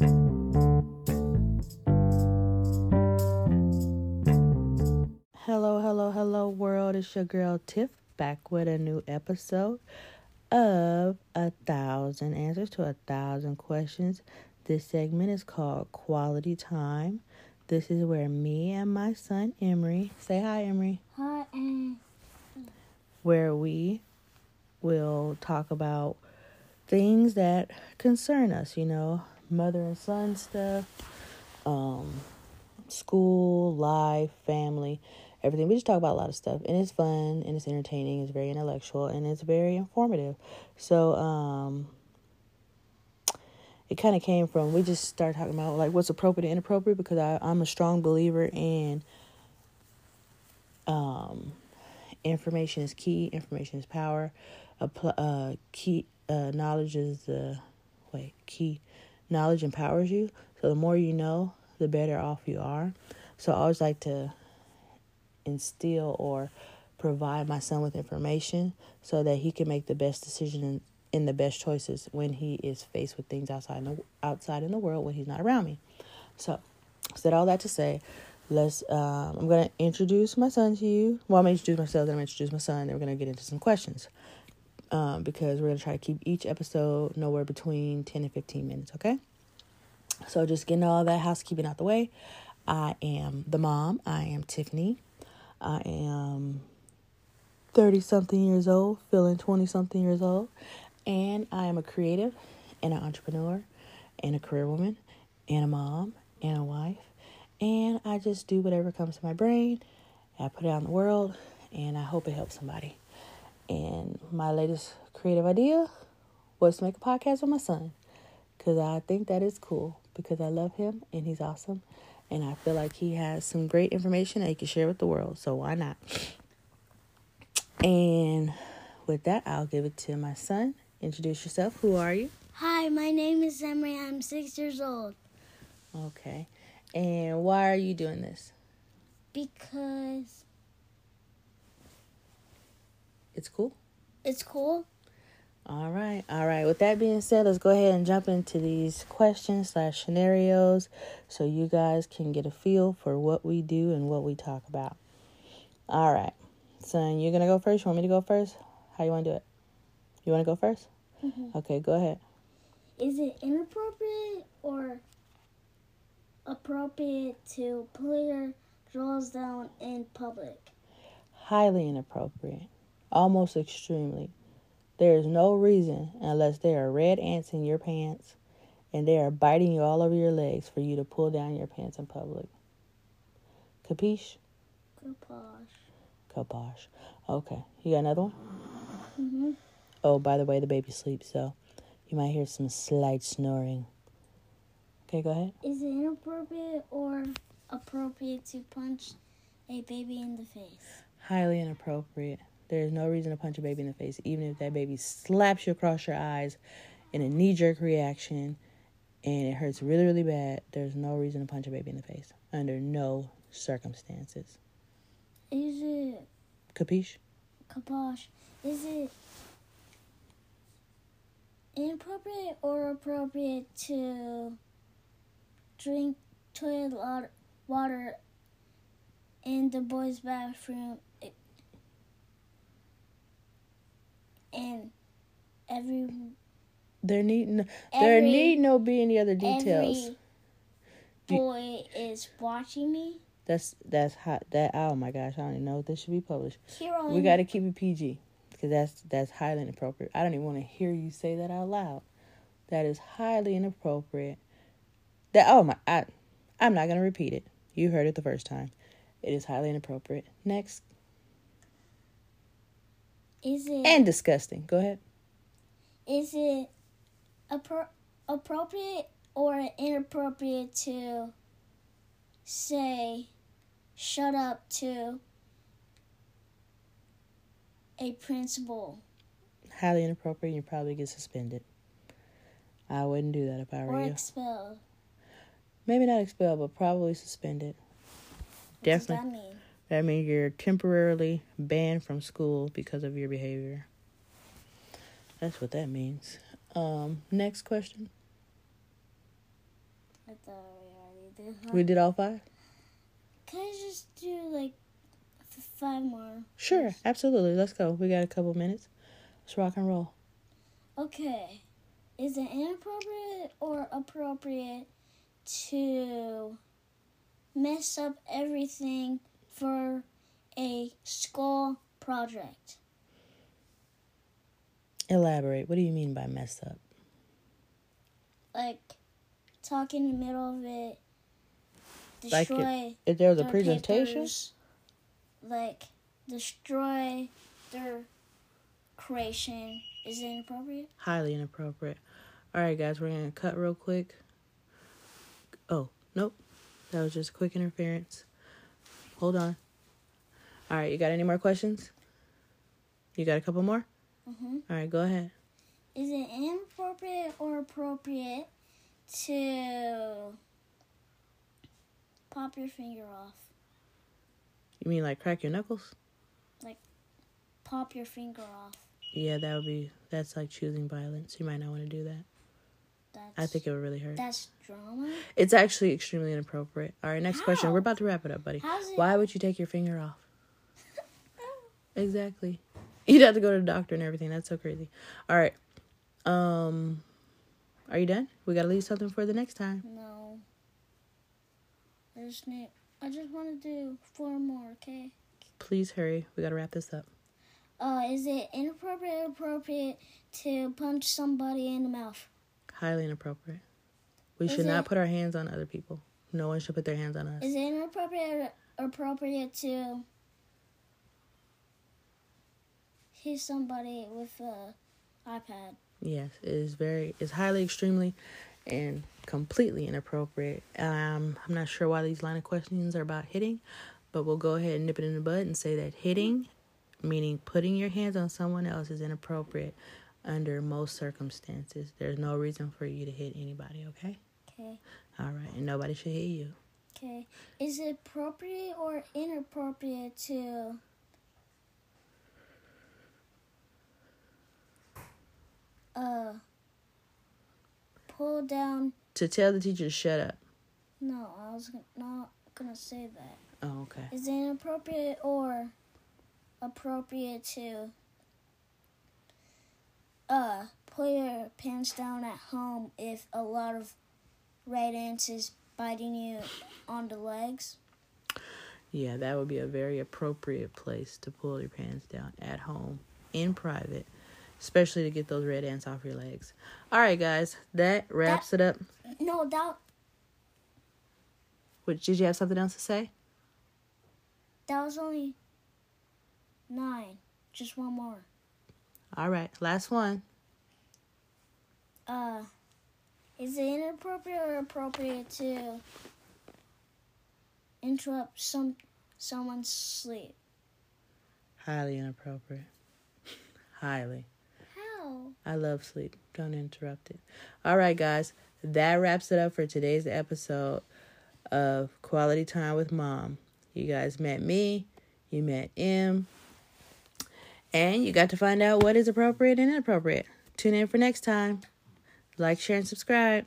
Hello, hello, hello, world. It's your girl Tiff back with a new episode of A Thousand Answers to a Thousand Questions. This segment is called Quality Time. This is where me and my son Emery say hi, Emery. Hi, and Where we will talk about things that concern us, you know, mother and son stuff, um, school, life, family, everything. We just talk about a lot of stuff, and it's fun and it's entertaining. It's very intellectual and it's very informative. So, um, it kind of came from we just started talking about like what's appropriate and inappropriate because I, I'm a strong believer in um, information is key, information is power. Appl- uh, key uh, knowledge is the wait key knowledge empowers you. So the more you know, the better off you are. So I always like to instill or provide my son with information so that he can make the best decision in, in the best choices when he is faced with things outside in the, outside in the world when he's not around me. So, said all that to say, let's. Um, I'm gonna introduce my son to you. Well, I'm gonna introduce myself, then I'm gonna introduce my son. Then we're gonna get into some questions um, because we're gonna try to keep each episode nowhere between 10 and 15 minutes. Okay. So just getting all that housekeeping out the way. I am the mom. I am Tiffany. I am 30 something years old, feeling 20 something years old. And I am a creative and an entrepreneur and a career woman and a mom and a wife. And I just do whatever comes to my brain. I put it out in the world and I hope it helps somebody. And my latest creative idea was to make a podcast with my son because I think that is cool because I love him and he's awesome. And I feel like he has some great information that he can share with the world. So why not? And with that, I'll give it to my son. Introduce yourself. Who are you? hi, my name is Emery. I'm six years old Okay. And why are you doing this? because It's cool. it's cool. All right, all right. With that being said, let's go ahead and jump into these questions slash scenarios, so you guys can get a feel for what we do and what we talk about. All right, son, you're gonna go first. You want me to go first? How you want to do it? You want to go 1st mm-hmm. Okay, go ahead. Is it inappropriate or appropriate to pull your drawers down in public? Highly inappropriate, almost extremely. There is no reason, unless there are red ants in your pants and they are biting you all over your legs, for you to pull down your pants in public. Capiche? Kaposh. Kaposh. Okay. You got another one? Mm-hmm. Oh, by the way, the baby sleeps, so you might hear some slight snoring. Okay, go ahead. Is it inappropriate or appropriate to punch a baby in the face? Highly inappropriate. There is no reason to punch a baby in the face, even if that baby slaps you across your eyes in a knee jerk reaction and it hurts really, really bad. There's no reason to punch a baby in the face under no circumstances. Is it Capiche? kaposh? Is it inappropriate or appropriate to drink toilet water in the boys' bathroom and every There need no, there need no be any other details. every boy is watching me? That's that's hot. That oh my gosh, I don't even know if this should be published. We got to keep it PG because that's that's highly inappropriate. I don't even want to hear you say that out loud. That is highly inappropriate. That oh my, I, I'm not gonna repeat it. You heard it the first time. It is highly inappropriate. Next is it and disgusting. Go ahead. is it appro- appropriate or inappropriate to say shut up to a principal Highly inappropriate. You probably get suspended. I wouldn't do that if I were or you. expelled? Maybe not expelled, but probably suspended. What Definitely. That means you're temporarily banned from school because of your behavior. That's what that means. Um, next question. I thought we already did. We did all five? Can I just do like five more? Sure, absolutely. Let's go. We got a couple minutes. Let's rock and roll. Okay. Is it inappropriate or appropriate to mess up everything for a school project? Elaborate. What do you mean by mess up? Like talk in the middle of it, Like it- destroy If there was a presentation, papers, like destroy their creation. Is it inappropriate? highly inappropriate. All right, guys, we're going to cut real quick. Oh, nope. That was just quick interference. Hold on. All right, you got any more questions? You got a couple more? Mm-hmm. All right, go ahead. Is it inappropriate or appropriate to pop your finger off? You mean like crack your knuckles? Like pop your finger off. Yeah, that would be, that's like choosing violence. You might not want to do that. That's I think it would really hurt. that's drama. It's actually extremely inappropriate. All right, next question. We're about to wrap it up, buddy. It? Why would you take your finger off? Exactly. You'd have to go to the doctor and everything. That's so crazy. All right. Um Are you done? We got to leave something for the next time. No. I just need. I just want to do four more. Okay. Please hurry. We got to wrap this up. Uh, is it inappropriate or appropriate to punch somebody in the mouth? Highly inappropriate. We Is should not put our hands on other people. No one should put their hands on us. Is it inappropriate appropriate to hit somebody with a iPad? Yes, it is very it's highly extremely and completely inappropriate. Um I'm not sure why these line of questions are about hitting, but we'll go ahead and nip it in the bud and say that hitting meaning putting your hands on someone else is inappropriate under most circumstances. There's no reason for you to hit anybody, okay? Okay. All right, and nobody should hit you. Okay. Is it appropriate or inappropriate to uh pull down To tell the teacher to shut up. no, I was not gonna say that. Oh, okay. Is it inappropriate or appropriate to uh pull your pants down at home if a lot of red ants is biting you on the legs? Yeah, that would be a very appropriate place to pull your pants down at home in private, especially to get those red ants off your legs. All right, guys, that wraps it up. No, doubt. What, did you have something else to say? that was only nine. Just one more. All right, last one. Uh, is it inappropriate or appropriate to interrupt some someone's sleep? Highly inappropriate. Highly. How? I love sleep. Don't interrupt it. All right, guys, that wraps it up for today's episode of Quality Time with Mom. You guys met me, you met M, and you got to find out what is appropriate and inappropriate. Tune in for next time. Like, share, and subscribe.